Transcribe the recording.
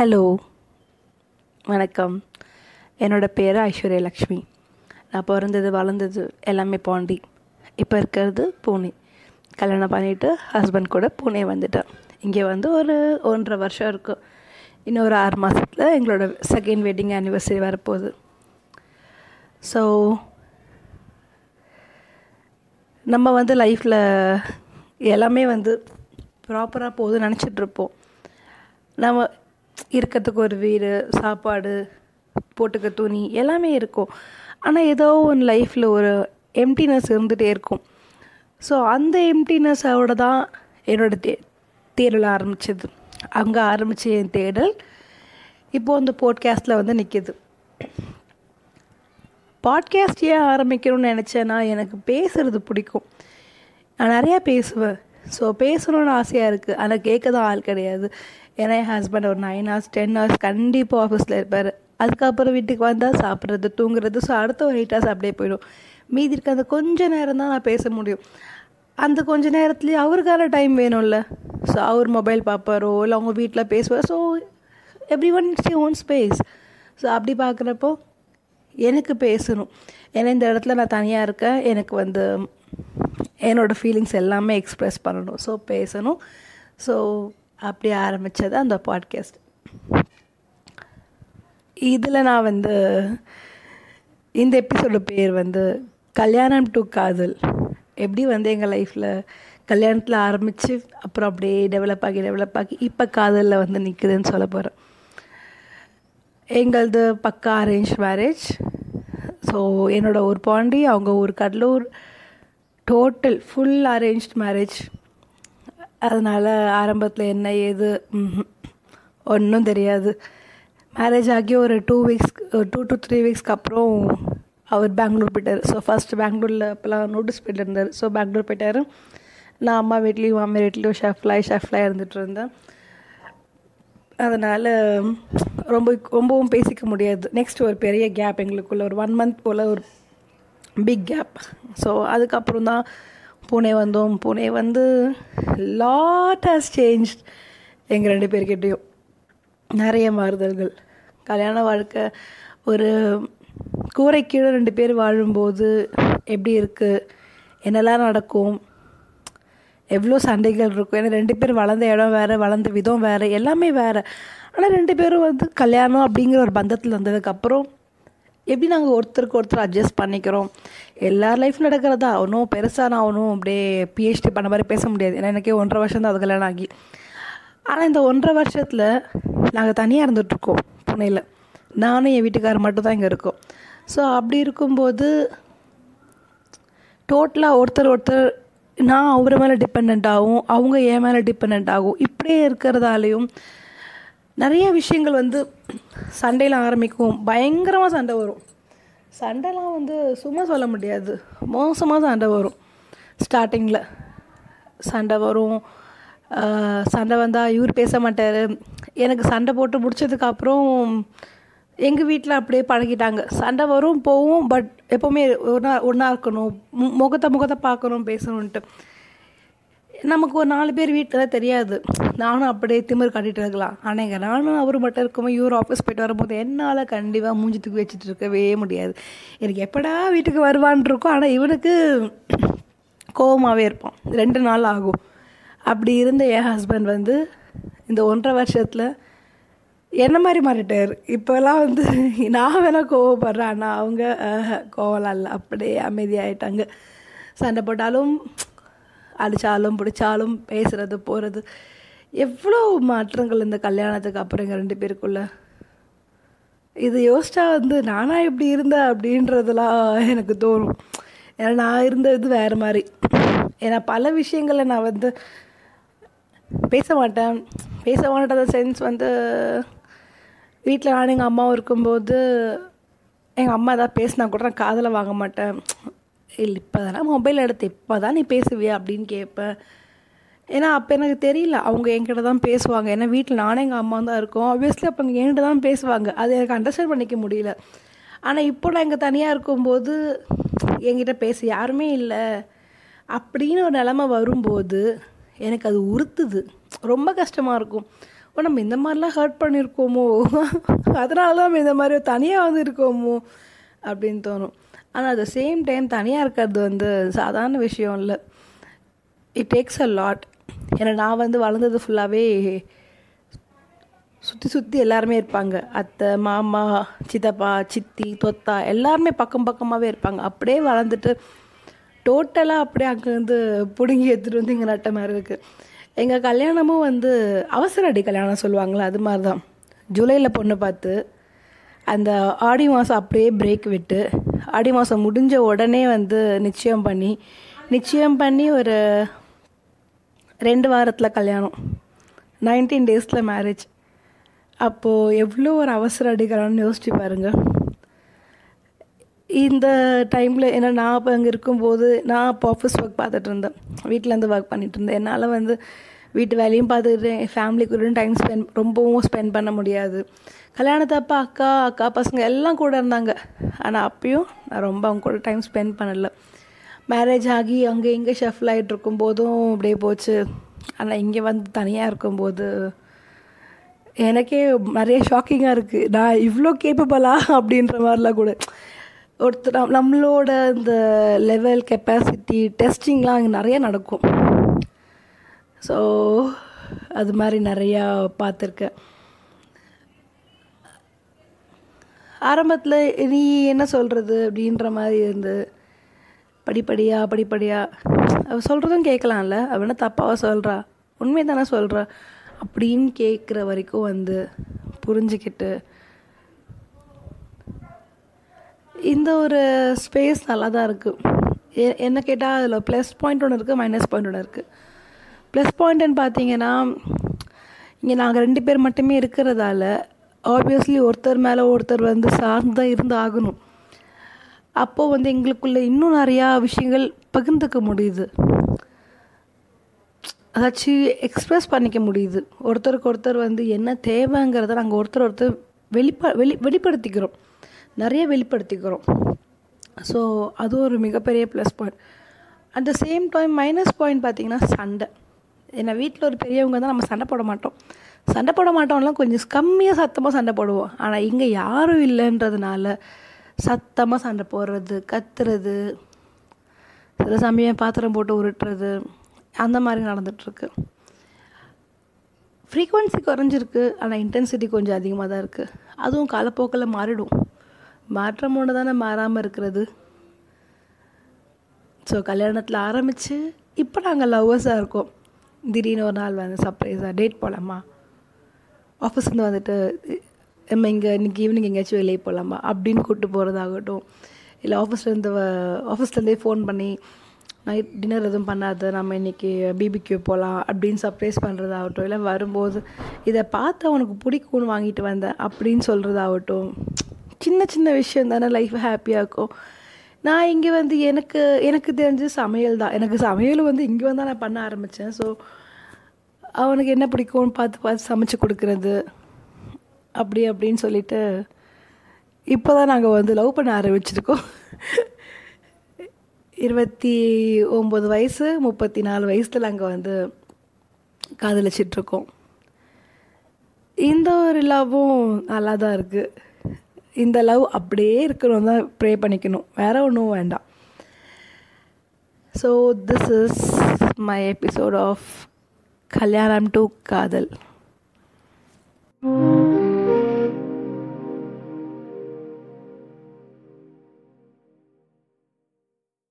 Hello. வணக்கம். என்னோடய பேர் ஐஸ்வர்யா லக்ஷ்மி. நான் பிறந்தது வளர்ந்தது எல்லாமே பாண்டி. இப்போ இருக்கிறது பூனே. கல்யாணம் பண்ணிவிட்டு ஹஸ்பண்ட் கூட பூனே வந்துட்டேன். இங்கே வந்து ஒரு ஒன்றரை வருஷம் இருக்கும் இன்னும் ஒரு ஆறு மாதத்தில் எங்களோட செகண்ட் வெட்டிங் ஆனிவர்சரி வரப்போகுது. ஸோ நம்ம வந்து லைஃப்பில் எல்லாமே வந்து ப்ராப்பராக போகுதுன்னு நினச்சிட்ருப்போம் நம்ம இருக்கிறதுக்கு ஒரு வீடு சாப்பாடு போட்டுக்க துணி எல்லாமே இருக்கும். ஆனால் ஏதோ ஒன்று லைஃப்பில் ஒரு எம்டினஸ் இருந்துகிட்டே இருக்கும். ஸோ அந்த எம்டினஸோட தான் என்னோடய தே தேடல் ஆரம்பிச்சது. அங்கே ஆரம்பித்த என் தேடல் இப்போது அந்த போட்காஸ்ட்டில் வந்து நிற்கிது பாட்காஸ்ட் ஏன் ஆரம்பிக்கணும்னு நினச்சேன்னா எனக்கு பேசுகிறது பிடிக்கும். நான் நிறையா பேசுவேன். ஸோ பேசணும்னு ஆசையாக இருக்குது ஆனால் கேட்க தான் ஆள் கிடையாது. ஏன்னா என் ஹஸ்பண்ட் ஒரு நைன் ஹவர்ஸ் டென் ஹவர்ஸ் கண்டிப்பாக ஆஃபீஸில் இருப்பார். அதுக்கப்புறம் வீட்டுக்கு வந்தால் சாப்பிட்றது தூங்குறது ஸோ அடுத்த ஒரு எயிட் ஹவர்ஸ் அப்படியே போயிடும். மீதி இருக்க அந்த கொஞ்ச நேரம் தான் நான் பேச முடியும். அந்த கொஞ்ச நேரத்துலேயே அவருக்கான டைம் வேணும்ல. ஸோ அவர் மொபைல் பார்ப்பாரோ இல்லை அவங்க வீட்டில் பேசுவார் so everyone its own space so அப்படி பார்க்குறப்போ எனக்கு பேசணும். ஏன்னா இந்த இடத்துல நான் தனியாக இருக்கேன். எனக்கு வந்து என்னோடய ஃபீலிங்ஸ் எல்லாமே எக்ஸ்ப்ரெஸ் பண்ணணும். ஸோ பேசணும். ஸோ அப்படி ஆரம்பித்தது அந்த பாட்காஸ்ட் இதில் நான் வந்து இந்த எபிசோட பேர் வந்து கல்யாணம் டு காதல். எப்படி வந்து எங்கள் லைஃப்பில் கல்யாணத்தில் ஆரம்பித்து அப்புறம் அப்படியே டெவலப் ஆகி டெவலப் ஆகி இப்போ காதலில் வந்து நிற்குதுன்னு சொல்ல போகிறேன் எங்களது பக்கா அரேஞ்ச் மேரேஜ் ஸோ என்னோடய ஊர் பாண்டி அவங்க ஊர் Cuddalore. Total full arrange marriage அதனால் ஆரம்பத்தில் என்ன ஏது ஒன்றும் தெரியாது. மேரேஜ் ஆகி ஒரு two weeks two to three வீக்ஸ்க்கு அப்புறம் அவர் பெங்களூர் போயிட்டார். ஸோ ஃபஸ்ட் பெங்களூரில் அப்போலாம் நோட்டீஸ் போயிட்டு இருந்தார் ஸோ பெங்களூர் போயிட்டார். நான் அம்மா வீட்லேயும் மாமியார் வீட்லேயும் ஷெஃப்லாய் ஷெஃப்லாய் இருந்துகிட்டு இருந்தேன். அதனால் ரொம்ப ரொம்பவும் பேசிக்க முடியாது. நெக்ஸ்ட் ஒரு பெரிய கேப் எங்களுக்குள்ள ஒரு ஒன் மந்த் போல் ஒரு பிக் கேப் ஸோ அதுக்கப்புறம் தான் பூனே வந்தோம். பூனே வந்து லாட் ஹாஸ் சேஞ்ச் எங்கள் ரெண்டு பேர்கிட்டையும். நிறைய மாறுதல்கள். கல்யாண வாழ்க்கை ஒரு கூரை கீழே ரெண்டு பேர் வாழும்போது எப்படி இருக்குது என்னெல்லாம் நடக்கும்? எவ்வளோ சண்டைகள் இருக்கும்? ஏன்னா ரெண்டு பேர் வளர்ந்த இடம் வேறு வளர்ந்த விதம் வேறு எல்லாமே வேறு. ஆனால் ரெண்டு பேரும் வந்து கல்யாணம் அப்படிங்கிற ஒரு பந்தத்தில் வந்ததுக்கப்புறம் எப்படி நாங்கள் ஒருத்தருக்கு ஒருத்தர் அட்ஜஸ்ட் பண்ணிக்கிறோம்? எல்லார் லைஃப் நடக்கிறதா? ஒன்றும் பெருசாக நான் ஒன்றும் அப்படியே பிஹெச்டி பண்ண மாதிரி பேச முடியாது. ஏன்னா எனக்கே ஒன்றரை வருஷம் தான் அது கல்யாணம் ஆகி. ஆனால் இந்த ஒன்றரை வருஷத்தில் நாங்கள் தனியாக இருந்துகிட்ருக்கோம் புனேயில் நானும் என் வீட்டுக்காரர் மட்டும்தான் இங்கே இருக்கோம். ஸோ அப்படி இருக்கும்போது டோட்டலாக ஒருத்தர் ஒருத்தர் நான் அவரை மேலே டிபெண்ட் ஆகும் அவங்க என் மேலே டிபெண்ட் ஆகும். இப்படியே இருக்கிறதாலையும் நிறைய விஷயங்கள் வந்து சண்டையில் ஆரம்பிக்கும். பயங்கரமாக சண்டை வரும். சண்டைலாம் வந்து சும்மா சொல்ல முடியாது. மோசமாக சண்டை வரும். ஸ்டார்டிங்கில் சண்டை வரும். சண்டை வந்தால் இவர் பேச மாட்டார். எனக்கு சண்டை போட்டு முடிச்சதுக்கப்புறம் எங்கள் வீட்டில் அப்படியே பழகிட்டாங்க. சண்டை வரும் போகும் பட் எப்போவுமே ஒன்றா ஒன்றா இருக்கணும். முகத்தை முகத்தை பார்க்கணும் பேசணுன்ட்டு நமக்கு ஒரு நாலு பேர் வீட்டில் தெரியாது. நானும் அப்படியே திமிர் காட்டிகிட்டு இருக்கலாம். ஆனால் எங்கள் நானும் அவர் மட்டும் இருக்கும்போது இவர் ஆஃபீஸ் போயிட்டு வரும்போது என்னால் கண்டிப்பாக மூஞ்சித்துக்கு வச்சுட்டு இருக்கவே முடியாது. எனக்கு எப்படா வீட்டுக்கு வருவான் இருக்கும் ஆனால் இவனுக்கு கோபமாகவே இருப்பான். ரெண்டு நாள் ஆகும். அப்படி இருந்த என் ஹஸ்பண்ட் வந்து இந்த ஒன்றரை வருஷத்தில் என்ன மாதிரி மாறிட்டார்? இப்போல்லாம் வந்து நான் வேணால் கோவப்படுறேன். ஆனால் அவங்க கோவலாம் இல்லை. அப்படியே அமைதியாகிட்டாங்க சண்டை போட்டாலும் அடித்தாலும் பிடிச்சாலும் பேசுகிறது போகிறது எவ்வளோ மாற்றங்கள் இந்த கல்யாணத்துக்கு அப்புறம் எங்கள் ரெண்டு பேருக்குள்ள? இது யோசிச்சா வந்து நானாக எப்படி இருந்தேன் அப்படின்றதுலாம் எனக்கு தோணும். ஏன்னா நான் இருந்தது வேறு மாதிரி. ஏன்னா பல விஷயங்களை நான் வந்து பேச மாட்டேன். பேச மாட்டேன் சென்ஸ் வந்து வீட்டில் நானும் எங்கள் அம்மாவும் இருக்கும்போது எங்கள் அம்மா ஏதாவது பேசினா கூட நான் காதில் வாங்க மாட்டேன். இல்லை இப்போ தானே மொபைல் எடுத்து இப்போ தான் நீ பேசுவியா அப்படின்னு கேட்பேன் ஏன்னா அப்போ எனக்கு தெரியல அவங்க என்கிட்ட தான் பேசுவாங்க. ஏன்னா வீட்டில் நானே எங்கள் அம்மா தான் இருக்கோம். ஆப்வியஸ்லி அப்போ என்கிட்ட தான் பேசுவாங்க. அது எனக்கு அண்டர்ஸ்டாண்ட் பண்ணிக்க முடியல. ஆனால் இப்போ நான் இங்கே தனியாக இருக்கும்போது என்கிட்ட பேச யாருமே இல்லை. அப்படின்னு ஒரு நிலமை வரும்போது எனக்கு அது உறுத்துது. ரொம்ப கஷ்டமாக இருக்கும். ஓ நம்ம இந்த மாதிரிலாம் ஹர்ட் பண்ணியிருக்கோமோ அதனால தான் நம்ம இந்த மாதிரி தனியாக வந்து இருக்கோமோ? அப்படின்னு தோணும். ஆனால் அட் த சேம் டைம் தனியாக இருக்கிறது வந்து சாதாரண விஷயம் இல்லை. இட் டேக்ஸ் அ லாட் ஏன்னா நான் வந்து வளர்ந்தது ஃபுல்லாகவே சுற்றி சுற்றி எல்லாருமே இருப்பாங்க. அத்தை மாமா சித்தப்பா சித்தி தொத்தா எல்லாருமே பக்கம் பக்கமாகவே இருப்பாங்க. அப்படியே வளர்ந்துட்டு டோட்டலாக அப்படியே அங்கேருந்து பிடுங்கி எடுத்துகிட்டு வந்து இங்கே நட்ட மாதிரி இருக்குது எங்கள் கல்யாணமும் வந்து அவசர அடி கல்யாணம் சொல்லுவாங்களே அது மாதிரி தான் ஜூலையில் பொண்ணு பார்த்து அந்த ஆடி மாதம் அப்படியே பிரேக் விட்டு ஆடி மாதம் முடிஞ்ச உடனே வந்து நிச்சயம் பண்ணி நிச்சயம் பண்ணி ஒரு ரெண்டு வாரத்தில் கல்யாணம். நைன்டீன் டேஸில் மேரேஜ் அப்போது எவ்வளோ ஒரு அவசர அடிக்கலாம்னு யோசிச்சு பாருங்கள் இந்த டைமில் ஏன்னா நான் அப்போ அங்கே இருக்கும்போது நான் அப்போ ஆஃபீஸ் ஒர்க் பார்த்துட்டு இருந்தேன். வீட்டிலேருந்து ஒர்க் பண்ணிகிட்டு இருந்தேன். என்னால் வந்து வீட்டு வேலையும் பார்த்துக்கிட்டு என் ஃபேமிலி கூட டைம் ஸ்பெண்ட் ரொம்பவும் ஸ்பெண்ட் பண்ண முடியாது. கல்யாணத்தப்போ அக்கா அக்கா பசங்க எல்லாம் கூட இருந்தாங்க. ஆனால் அப்பயும் நான் ரொம்ப அவங்க கூட டைம் ஸ்பெண்ட் பண்ணலை. மேரேஜ் ஆகி அங்கே இங்கே ஷஃபில் ஆகிட்டு இருக்கும்போதும் அப்படியே போச்சு. ஆனால் இங்கே வந்து தனியாக இருக்கும்போது எனக்கே நிறைய ஷாக்கிங்காக இருக்குது நான் இவ்வளோ கேப்பபிளா அப்படின்ற மாதிரிலாம் கூட. ஒருத்தர் நம்- நம்மளோட இந்த லெவல் கெப்பாசிட்டி டெஸ்டிங்லாம் அங்கே நிறைய நடக்கும். ஸோ அது மாதிரி நிறையா பார்த்துருக்கேன். ஆரம்பத்தில் நீ என்ன சொல்கிறது அப்படின்ற மாதிரி இருந்து படிப்படியாக படிப்படியாக அவள் சொல்கிறதும் கேட்கலாம்ல அவள் என்ன தப்பாக சொல்கிறா உண்மை தானே சொல்கிறா அப்படின்னு கேட்குற வரைக்கும் வந்து புரிஞ்சுக்கிட்டு இந்த ஒரு ஸ்பேஸ் நல்லா தான் இருக்குது என்ன கேட்டால் அதில் ப்ளஸ் பாயிண்ட் ஒன்று இருக்குது மைனஸ் பாயிண்ட் ஒன்று இருக்குது ப்ளஸ் பாயிண்ட்டுன்னு பார்த்தீங்கன்னா இங்கே நாங்கள் ரெண்டு பேர் மட்டுமே இருக்கிறதால ஆப்வியஸ்லி ஒருத்தர் மேலே ஒருத்தர் வந்து சார்ந்து தான் இருந்து ஆகணும் அப்போது வந்து எங்களுக்குள்ள இன்னும் நிறையா விஷயங்கள் பகிர்ந்துக்க முடியுது. அதாச்சும் எக்ஸ்ப்ரெஸ் பண்ணிக்க முடியுது. ஒருத்தருக்கு ஒருத்தர் வந்து என்ன தேவைங்கிறத நாங்கள் ஒருத்தர் ஒருத்தர் வெளிப்ப வெளி வெளிப்படுத்திக்கிறோம். நிறைய வெளிப்படுத்திக்கிறோம். ஸோ அது ஒரு மிகப்பெரிய plus point at the same time minus point பார்த்திங்கன்னா சண்டை. ஏன்னா வீட்டில் ஒரு பெரியவங்க தான் நம்ம சண்டை போட மாட்டோம். சண்டை போட மாட்டோம்லாம் கொஞ்சம் கம்மியாக சத்தமாக சண்டை போடுவோம். ஆனால் இங்கே யாரும் இல்லைன்றதுனால சத்தமாக சண்டை போடுறது கத்துறது சில சமயம் பாத்திரம் போட்டு உருட்டுறது அந்த மாதிரி நடந்துகிட்ருக்கு ஃப்ரீக்குவன்சி குறைஞ்சிருக்கு ஆனால் இன்டென்சிட்டி கொஞ்சம் அதிகமாக தான் இருக்குது அதுவும் காலப்போக்கில் மாறிடும். மாற்றம் ஒன்று தானே மாறாமல் இருக்கிறது. ஸோ கல்யாணத்தில் ஆரம்பித்து இப்போ நாங்கள் லவ்வர்ஸாக இருக்கோம். திடீர்னு ஒரு நாள் வந்து சர்ப்ரைஸாக டேட் போகலாமா ஆஃபீஸ்லேருந்து வந்துட்டு நம்ம இங்கே இன்றைக்கி ஈவினிங் எங்கேயாச்சும் வெளியே போகலாமா அப்படின்னு கூப்பிட்டு போகிறதாகட்டும் இல்லை ஆஃபீஸ்லேருந்து ஆஃபீஸ்லேருந்தே ஃபோன் பண்ணி நைட் டின்னர் எதுவும் பண்ணாத நம்ம இன்றைக்கி பிபிக்யூ போகலாம் அப்படின்னு சர்ப்ரைஸ் பண்ணுறதாகட்டும் இல்லை வரும்போது இதை பார்த்து அவனுக்கு பிடிக்கும்னு வாங்கிட்டு வந்தேன் அப்படின்னு சொல்கிறதாகட்டும் சின்ன சின்ன விஷயம் தானே லைஃப் ஹாப்பியாக இருக்கும். நான் இங்கே வந்து எனக்கு எனக்கு தெரிஞ்ச சமையல் தான். எனக்கு சமையல் வந்து இங்கே வந்து நான் பண்ண ஆரம்பித்தேன் ஸோ அவனுக்கு என்ன பிடிக்கும்னு பார்த்து பார்த்து சமைச்சு கொடுக்குறது. அப்படி அப்படின்னு சொல்லிட்டு இப்போ தான் நாங்கள் வந்து லவ் பண்ண ஆரம்பிச்சிருக்கோம். இருபத்தி ஒம்பது வயசு முப்பத்தி நாலு வயசில் நாங்கள் வந்து காதலிச்சிட்ருக்கோம் இந்த ஒரு லவ்வும் நல்லா தான் இருக்குது இந்த லவ் அப்படியே இருக்கணும் தான் ப்ரே பண்ணிக்கணும். வேறு ஒன்றும் வேண்டாம் so this is my episode of Kalyanam to Kadhal thank